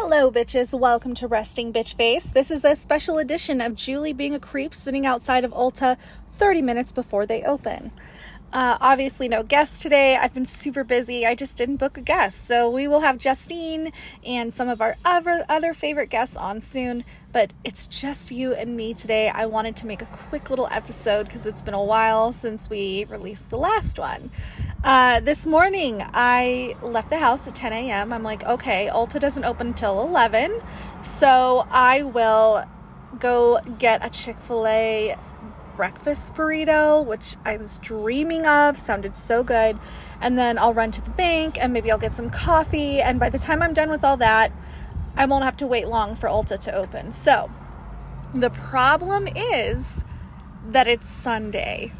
Hello, bitches. Welcome to Resting Bitch Face. This is a special edition of Julie being a creep sitting outside of Ulta 30 minutes before they open. Uh, obviously, no guests today. I've been super busy. I just didn't book a guest. So we will have Justine and some of our other, other favorite guests on soon. But it's just you and me today. I wanted to make a quick little episode because it's been a while since we released the last one. Uh, this morning, I left the house at 10 a.m. I'm like, okay, Ulta doesn't open until 11. So I will go get a Chick fil A breakfast burrito, which I was dreaming of, sounded so good. And then I'll run to the bank and maybe I'll get some coffee. And by the time I'm done with all that, I won't have to wait long for Ulta to open. So the problem is that it's Sunday.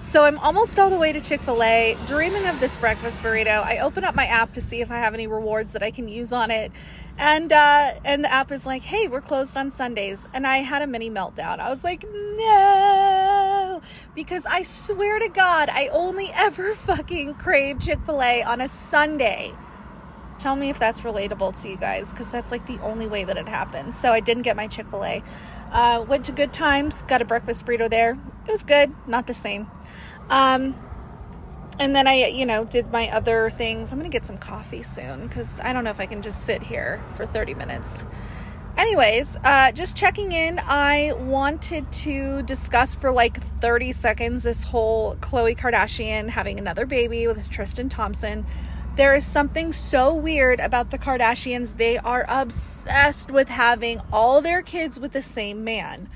So I'm almost all the way to Chick fil A, dreaming of this breakfast burrito. I open up my app to see if I have any rewards that I can use on it. And uh, and the app is like, hey, we're closed on Sundays. And I had a mini meltdown. I was like, no. Because I swear to God, I only ever fucking crave Chick fil A on a Sunday. Tell me if that's relatable to you guys, because that's like the only way that it happens. So I didn't get my Chick fil A. Uh, went to Good Times, got a breakfast burrito there. It was good, not the same. Um, and then I, you know, did my other things. I'm gonna get some coffee soon because I don't know if I can just sit here for 30 minutes. Anyways, uh, just checking in. I wanted to discuss for like 30 seconds this whole Khloe Kardashian having another baby with Tristan Thompson. There is something so weird about the Kardashians. They are obsessed with having all their kids with the same man.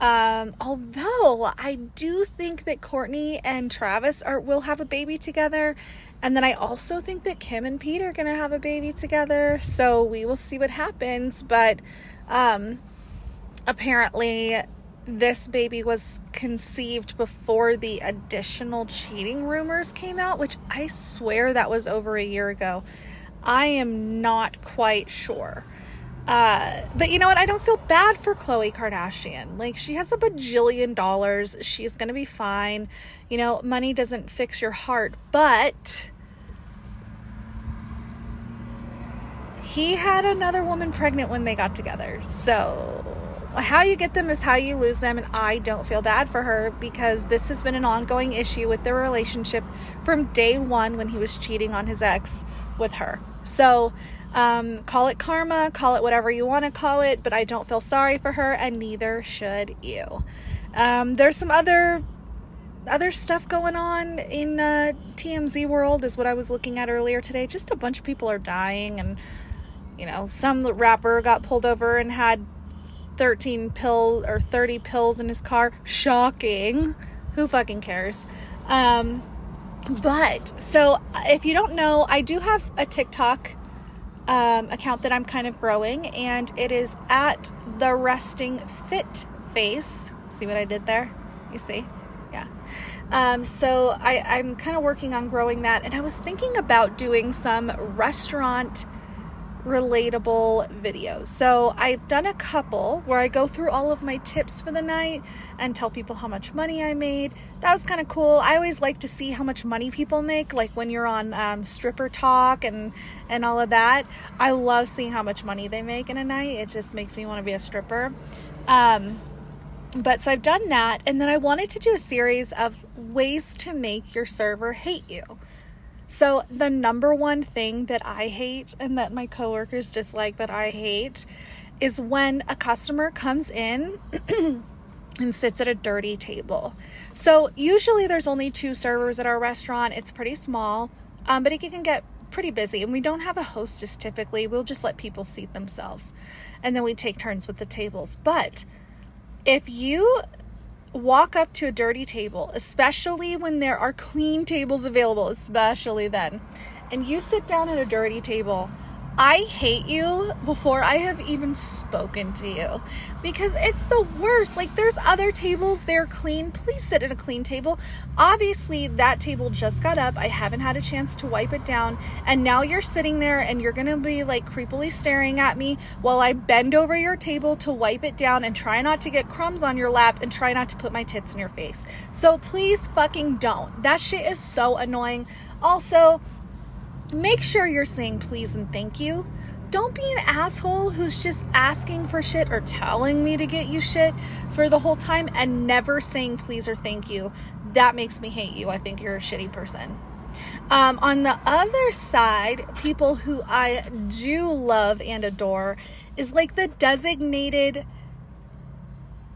Um, although I do think that Kourtney and Travis are will have a baby together, and then I also think that Kim and Pete are gonna have a baby together. So we will see what happens. But um, apparently, this baby was conceived before the additional cheating rumors came out, which I swear that was over a year ago. I am not quite sure. Uh, but you know what? I don't feel bad for Khloe Kardashian. Like, she has a bajillion dollars. She's going to be fine. You know, money doesn't fix your heart, but he had another woman pregnant when they got together. So, how you get them is how you lose them. And I don't feel bad for her because this has been an ongoing issue with their relationship from day one when he was cheating on his ex with her. So, um, call it karma, call it whatever you want to call it, but I don't feel sorry for her, and neither should you. Um, there's some other other stuff going on in uh, TMZ world, is what I was looking at earlier today. Just a bunch of people are dying, and you know, some rapper got pulled over and had 13 pills or 30 pills in his car. Shocking. Who fucking cares? Um, but so if you don't know, I do have a TikTok um, account that I'm kind of growing, and it is at the Resting Fit Face. See what I did there? You see? Yeah. Um, so I, I'm kind of working on growing that, and I was thinking about doing some restaurant relatable videos. So I've done a couple where I go through all of my tips for the night and tell people how much money I made. That was kind of cool. I always like to see how much money people make, like when you're on um, stripper talk and and all of that. I love seeing how much money they make in a night. It just makes me want to be a stripper. Um, but so I've done that, and then I wanted to do a series of ways to make your server hate you. So, the number one thing that I hate and that my coworkers dislike that I hate is when a customer comes in and sits at a dirty table. So, usually there's only two servers at our restaurant, it's pretty small, um, but it can get pretty busy and we don't have a hostess typically. We'll just let people seat themselves and then we take turns with the tables. But if you walk up to a dirty table, especially when there are clean tables available, especially then, and you sit down at a dirty table, I hate you before I have even spoken to you because it's the worst. Like, there's other tables, they're clean. Please sit at a clean table. Obviously, that table just got up. I haven't had a chance to wipe it down. And now you're sitting there and you're to be like creepily staring at me while I bend over your table to wipe it down and try not to get crumbs on your lap and try not to put my tits in your face. So, please fucking don't. That shit is so annoying. Also, make sure you're saying please and thank you. Don't be an asshole who's just asking for shit or telling me to get you shit for the whole time and never saying please or thank you. That makes me hate you. I think you're a shitty person. Um, on the other side, people who I do love and adore is like the designated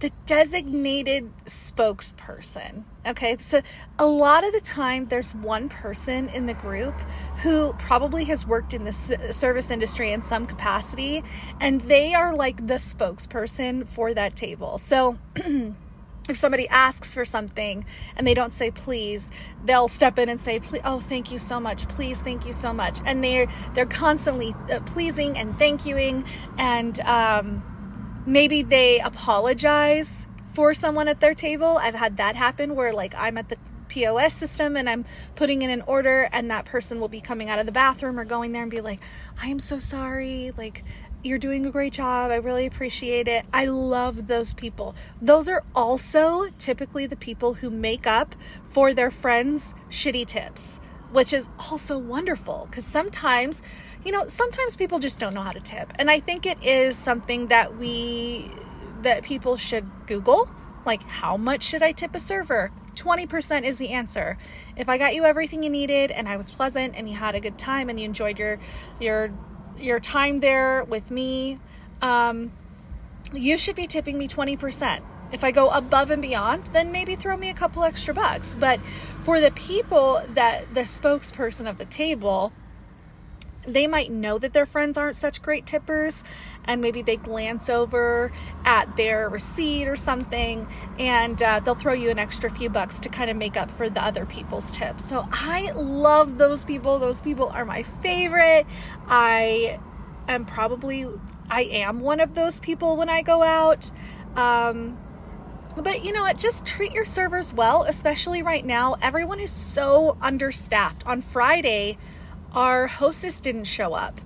the designated spokesperson. Okay, so a lot of the time there's one person in the group who probably has worked in the service industry in some capacity, and they are like the spokesperson for that table. So, if somebody asks for something and they don't say please they'll step in and say please oh thank you so much please thank you so much and they're they're constantly uh, pleasing and thank youing and um, maybe they apologize for someone at their table. I've had that happen where like I'm at the POS system and I'm putting in an order and that person will be coming out of the bathroom or going there and be like, "I am so sorry." Like you're doing a great job. I really appreciate it. I love those people. Those are also typically the people who make up for their friends' shitty tips, which is also wonderful because sometimes you know, sometimes people just don't know how to tip. And I think it is something that we, that people should Google. Like, how much should I tip a server? 20% is the answer. If I got you everything you needed and I was pleasant and you had a good time and you enjoyed your, your, your time there with me, um, you should be tipping me 20%. If I go above and beyond, then maybe throw me a couple extra bucks. But for the people that the spokesperson of the table, they might know that their friends aren't such great tippers and maybe they glance over at their receipt or something and uh, they'll throw you an extra few bucks to kind of make up for the other people's tips so i love those people those people are my favorite i am probably i am one of those people when i go out um, but you know what? Just treat your servers well, especially right now. Everyone is so understaffed. On Friday, our hostess didn't show up.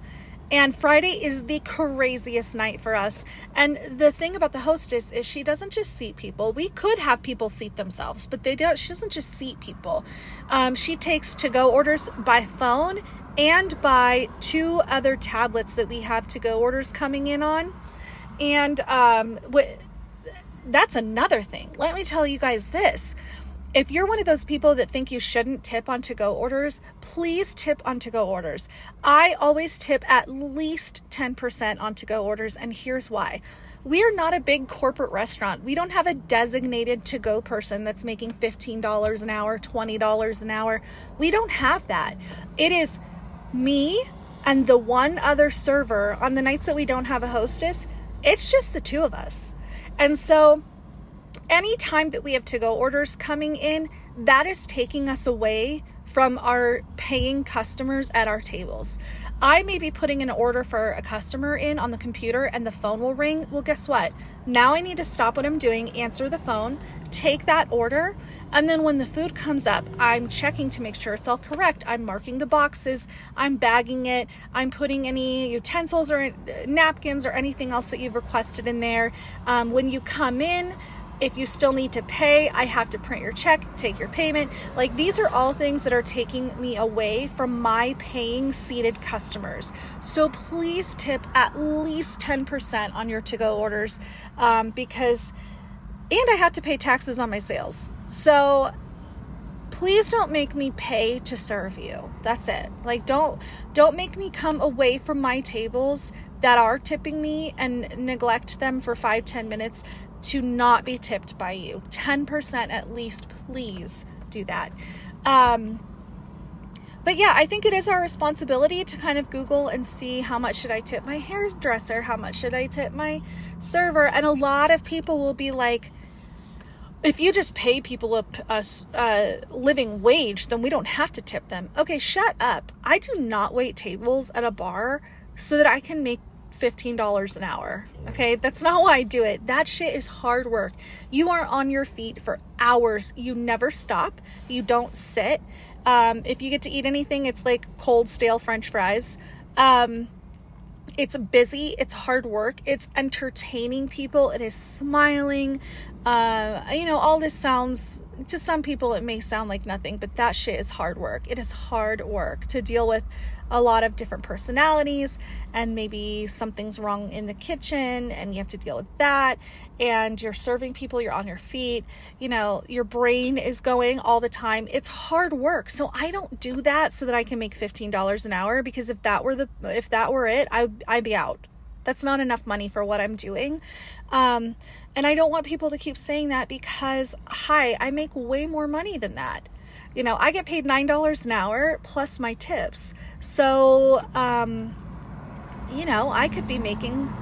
And Friday is the craziest night for us. And the thing about the hostess is she doesn't just seat people. We could have people seat themselves, but they don't. She doesn't just seat people. Um, she takes to go orders by phone and by two other tablets that we have to go orders coming in on. And um, wh- that's another thing. Let me tell you guys this if you're one of those people that think you shouldn't tip on to go orders, please tip on to go orders. I always tip at least 10% on to go orders, and here's why. We are not a big corporate restaurant. We don't have a designated to go person that's making $15 an hour, $20 an hour. We don't have that. It is me and the one other server on the nights that we don't have a hostess. It's just the two of us. And so, any time that we have to go orders coming in, that is taking us away from our paying customers at our tables. I may be putting an order for a customer in on the computer and the phone will ring. Well, guess what? Now I need to stop what I'm doing, answer the phone, take that order, and then when the food comes up, I'm checking to make sure it's all correct. I'm marking the boxes, I'm bagging it, I'm putting any utensils or napkins or anything else that you've requested in there. Um, when you come in, if you still need to pay, I have to print your check, take your payment. Like these are all things that are taking me away from my paying seated customers. So please tip at least 10% on your to go orders um, because, and I have to pay taxes on my sales. So please don't make me pay to serve you. That's it. Like don't don't make me come away from my tables that are tipping me and neglect them for five ten minutes to not be tipped by you. 10% at least, please do that. Um, but yeah, I think it is our responsibility to kind of Google and see how much should I tip my hairdresser, how much should I tip my server, and a lot of people will be like, if you just pay people a, a, a, living wage, then we don't have to tip them. Okay, shut up. I do not wait tables at a bar so that I can make $15 an hour. Okay, that's not why I do it. That shit is hard work. You are on your feet for hours. You never stop. You don't sit. Um, if you get to eat anything, it's like cold, stale French fries. Um, it's busy, it's hard work, it's entertaining people, it is smiling. Uh, you know, all this sounds to some people, it may sound like nothing, but that shit is hard work. It is hard work to deal with a lot of different personalities, and maybe something's wrong in the kitchen, and you have to deal with that. And you're serving people, you're on your feet, you know, your brain is going all the time. It's hard work. So I don't do that so that I can make $15 an hour because if that were the if that were it, I I'd be out. That's not enough money for what I'm doing. Um, and I don't want people to keep saying that because, hi, I make way more money than that. You know, I get paid $9 an hour plus my tips. So, um, you know, I could be making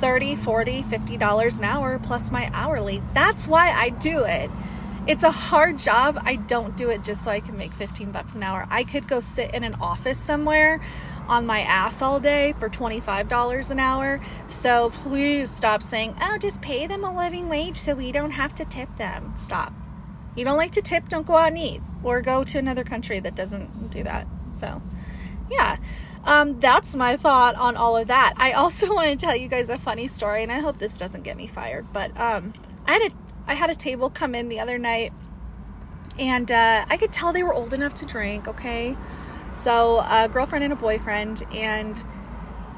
30, 40, 50 dollars an hour plus my hourly. That's why I do it. It's a hard job. I don't do it just so I can make 15 bucks an hour. I could go sit in an office somewhere on my ass all day for $25 an hour. So please stop saying, oh, just pay them a living wage so we don't have to tip them. Stop. You don't like to tip, don't go out and eat or go to another country that doesn't do that. So, yeah. Um, that's my thought on all of that. I also want to tell you guys a funny story, and I hope this doesn't get me fired. But um, I had a I had a table come in the other night, and uh, I could tell they were old enough to drink. Okay, so, a girlfriend and a boyfriend, and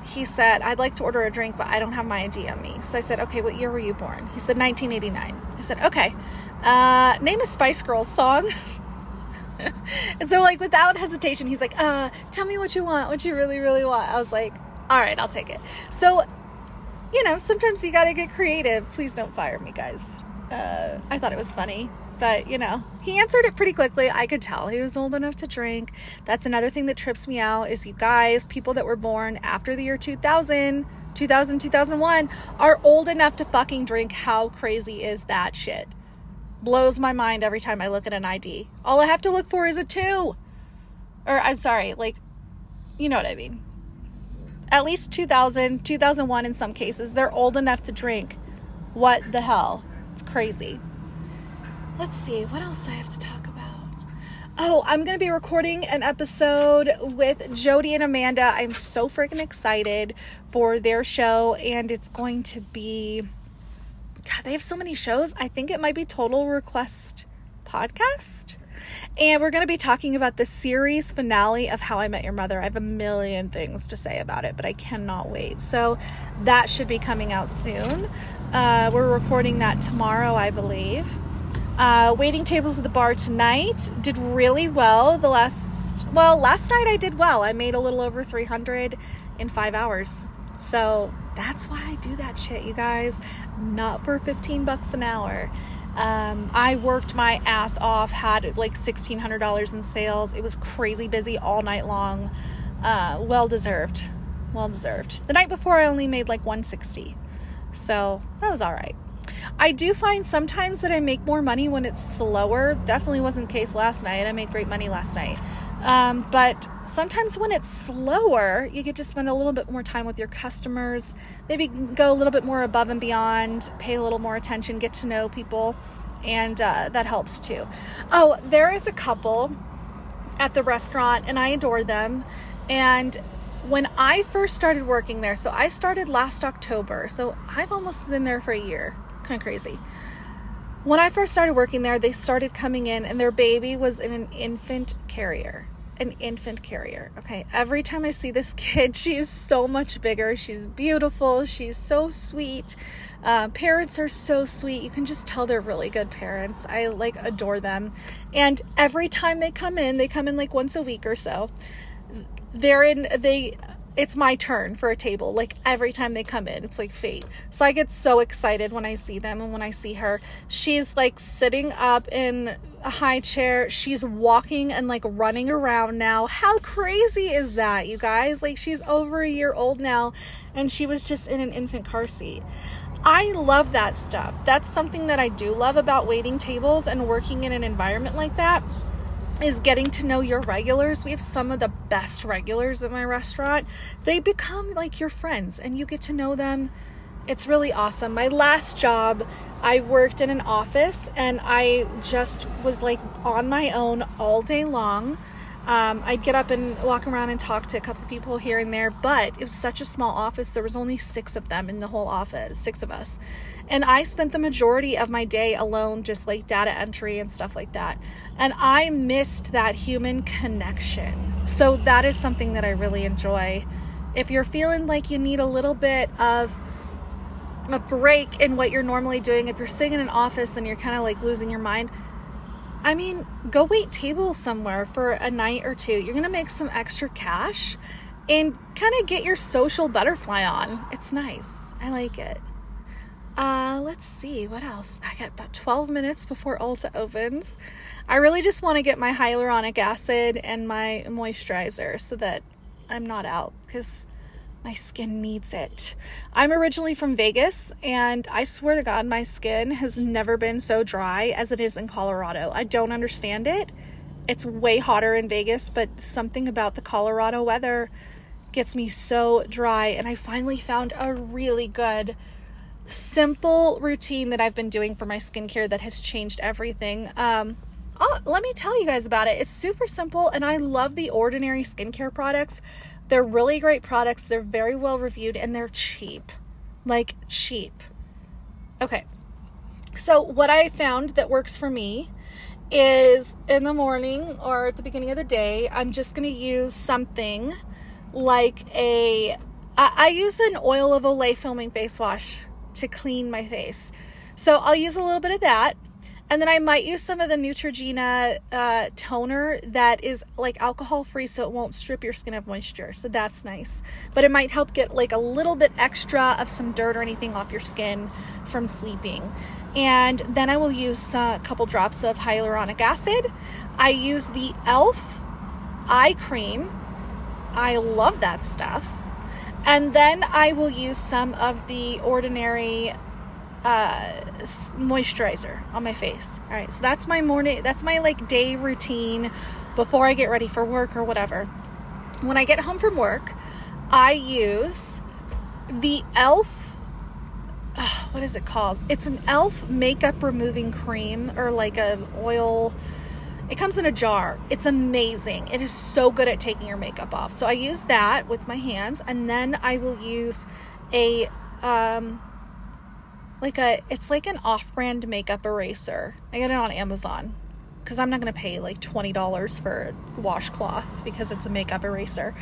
he said, I'd like to order a drink, but I don't have my ID on me. So I said, Okay, what year were you born? He said, 1989. I said, Okay, uh, name a Spice Girls song. and so, like, without hesitation, he's like, uh, Tell me what you want, what you really, really want. I was like, All right, I'll take it. So, you know, sometimes you gotta get creative. Please don't fire me, guys. Uh, I thought it was funny. But, you know, he answered it pretty quickly. I could tell he was old enough to drink. That's another thing that trips me out is you guys, people that were born after the year 2000, 2000, 2001 are old enough to fucking drink. How crazy is that shit? Blows my mind every time I look at an ID. All I have to look for is a 2. Or I'm sorry, like you know what I mean. At least 2000, 2001 in some cases. They're old enough to drink. What the hell? It's crazy. Let's see, what else I have to talk about? Oh, I'm going to be recording an episode with Jody and Amanda. I'm so freaking excited for their show, and it's going to be. God, they have so many shows. I think it might be Total Request Podcast. And we're going to be talking about the series finale of How I Met Your Mother. I have a million things to say about it, but I cannot wait. So that should be coming out soon. Uh, we're recording that tomorrow, I believe. Uh, waiting tables at the bar tonight did really well. The last, well, last night I did well. I made a little over 300 in five hours. So that's why I do that shit, you guys. Not for 15 bucks an hour. Um, I worked my ass off, had like $1,600 in sales. It was crazy busy all night long. Uh, well deserved. Well deserved. The night before, I only made like 160. So that was all right. I do find sometimes that I make more money when it's slower. Definitely wasn't the case last night. I made great money last night. Um, but sometimes when it's slower, you get to spend a little bit more time with your customers, maybe go a little bit more above and beyond, pay a little more attention, get to know people, and uh, that helps too. Oh, there is a couple at the restaurant, and I adore them. And when I first started working there, so I started last October, so I've almost been there for a year kind of crazy. When I first started working there, they started coming in and their baby was in an infant carrier. An infant carrier. Okay. Every time I see this kid, she is so much bigger. She's beautiful. She's so sweet. Uh, parents are so sweet. You can just tell they're really good parents. I like adore them. And every time they come in, they come in like once a week or so. They're in, they, it's my turn for a table like every time they come in it's like fate. So i get so excited when i see them and when i see her. She's like sitting up in a high chair. She's walking and like running around now. How crazy is that you guys? Like she's over a year old now and she was just in an infant car seat. I love that stuff. That's something that i do love about waiting tables and working in an environment like that is getting to know your regulars. We have some of the best regulars at my restaurant. They become like your friends and you get to know them. It's really awesome. My last job, I worked in an office and I just was like on my own all day long. Um, I'd get up and walk around and talk to a couple of people here and there, but it was such a small office. There was only six of them in the whole office, six of us. And I spent the majority of my day alone, just like data entry and stuff like that. And I missed that human connection. So that is something that I really enjoy. If you're feeling like you need a little bit of a break in what you're normally doing, if you're sitting in an office and you're kind of like losing your mind, I mean, go wait tables somewhere for a night or two. You're going to make some extra cash and kind of get your social butterfly on. It's nice. I like it. Uh, let's see what else. I got about 12 minutes before Ulta opens. I really just want to get my hyaluronic acid and my moisturizer so that I'm not out because my skin needs it. I'm originally from Vegas, and I swear to God, my skin has never been so dry as it is in Colorado. I don't understand it. It's way hotter in Vegas, but something about the Colorado weather gets me so dry. And I finally found a really good, simple routine that I've been doing for my skincare that has changed everything. Um, let me tell you guys about it. It's super simple, and I love the ordinary skincare products. They're really great products. They're very well reviewed and they're cheap. Like cheap. Okay. So, what I found that works for me is in the morning or at the beginning of the day, I'm just going to use something like a. I, I use an oil of Olay filming face wash to clean my face. So, I'll use a little bit of that and then I might use some of the Neutrogena uh, toner that is like alcohol free so it won't strip your skin of moisture. So that's nice. But it might help get like a little bit extra of some dirt or anything off your skin from sleeping. And then I will use a couple drops of hyaluronic acid. I use the e.l.f. eye cream. I love that stuff. And then I will use some of the ordinary uh, moisturizer on my face. All right, so that's my morning, that's my like day routine before I get ready for work or whatever. When I get home from work, I use the e.l.f. Uh, what is it called? It's an e.l.f. makeup removing cream or like an oil. It comes in a jar. It's amazing. It is so good at taking your makeup off. So I use that with my hands and then I will use a um, like a it's like an off-brand makeup eraser. I get it on Amazon because I'm not going to pay like $20 for a washcloth because it's a makeup eraser.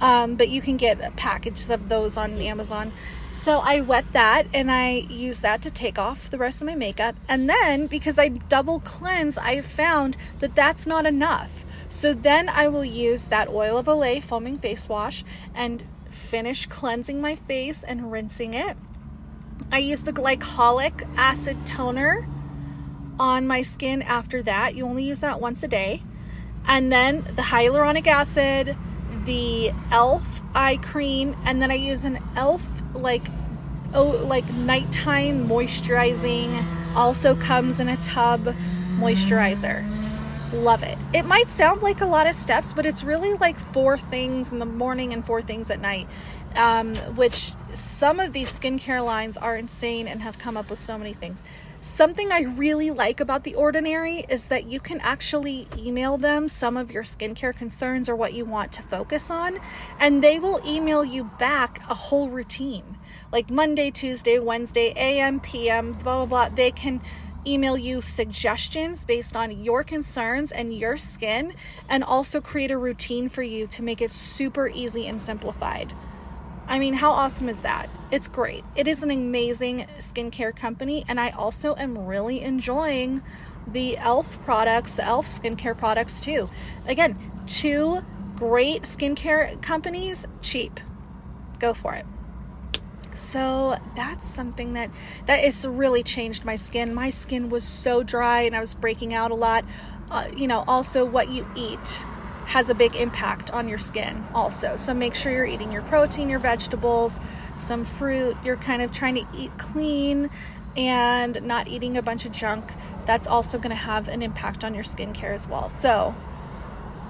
Um, but you can get packages of those on Amazon. So I wet that and I use that to take off the rest of my makeup. And then because I double cleanse, I found that that's not enough. So then I will use that oil of Olay foaming face wash and finish cleansing my face and rinsing it. I use the glycolic acid toner on my skin after that. You only use that once a day. And then the hyaluronic acid, the e.l.f. eye cream, and then I use an e.l.f. like oh like nighttime moisturizing also comes in a tub moisturizer. Love it. It might sound like a lot of steps, but it's really like four things in the morning and four things at night um, which some of these skincare lines are insane and have come up with so many things. Something I really like about The Ordinary is that you can actually email them some of your skincare concerns or what you want to focus on, and they will email you back a whole routine. Like Monday, Tuesday, Wednesday, AM, PM, blah, blah, blah. They can email you suggestions based on your concerns and your skin, and also create a routine for you to make it super easy and simplified. I mean, how awesome is that? It's great. It is an amazing skincare company, and I also am really enjoying the e.l.f. products, the e.l.f. skincare products too. Again, two great skincare companies, cheap. Go for it. So that's something that that really changed my skin. My skin was so dry and I was breaking out a lot. Uh, you know, also what you eat has a big impact on your skin also. So make sure you're eating your protein, your vegetables, some fruit. You're kind of trying to eat clean and not eating a bunch of junk. That's also going to have an impact on your skincare as well. So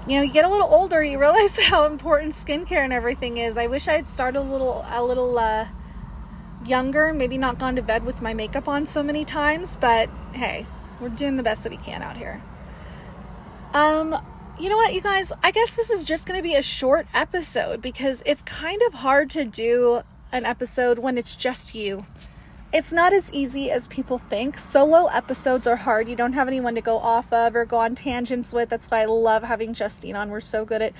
you know, you get a little older, you realize how important skincare and everything is. I wish I had started a little, a little, uh, younger, maybe not gone to bed with my makeup on so many times, but hey, we're doing the best that we can out here. Um, you know what, you guys? I guess this is just going to be a short episode because it's kind of hard to do an episode when it's just you. It's not as easy as people think. Solo episodes are hard. You don't have anyone to go off of or go on tangents with. That's why I love having Justine on. We're so good at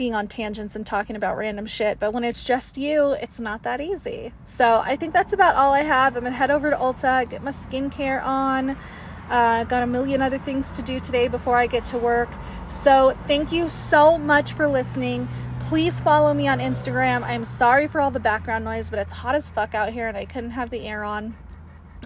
being on tangents and talking about random shit. But when it's just you, it's not that easy. So I think that's about all I have. I'm gonna head over to Ulta, get my skincare on. Uh, got a million other things to do today before I get to work. So thank you so much for listening. Please follow me on Instagram. I'm sorry for all the background noise, but it's hot as fuck out here and I couldn't have the air on.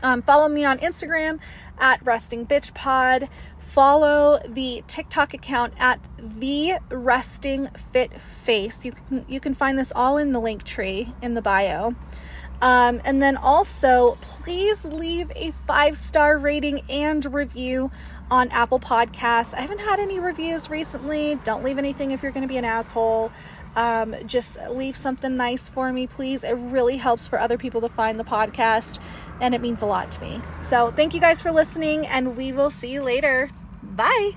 Um, follow me on Instagram at Resting Bitch Pod. Follow the TikTok account at the Resting Fit Face. You can you can find this all in the Linktree in the bio. Um, and then also, please leave a five star rating and review on Apple Podcasts. I haven't had any reviews recently. Don't leave anything if you're going to be an asshole. Um, just leave something nice for me, please. It really helps for other people to find the podcast, and it means a lot to me. So, thank you guys for listening, and we will see you later. Bye.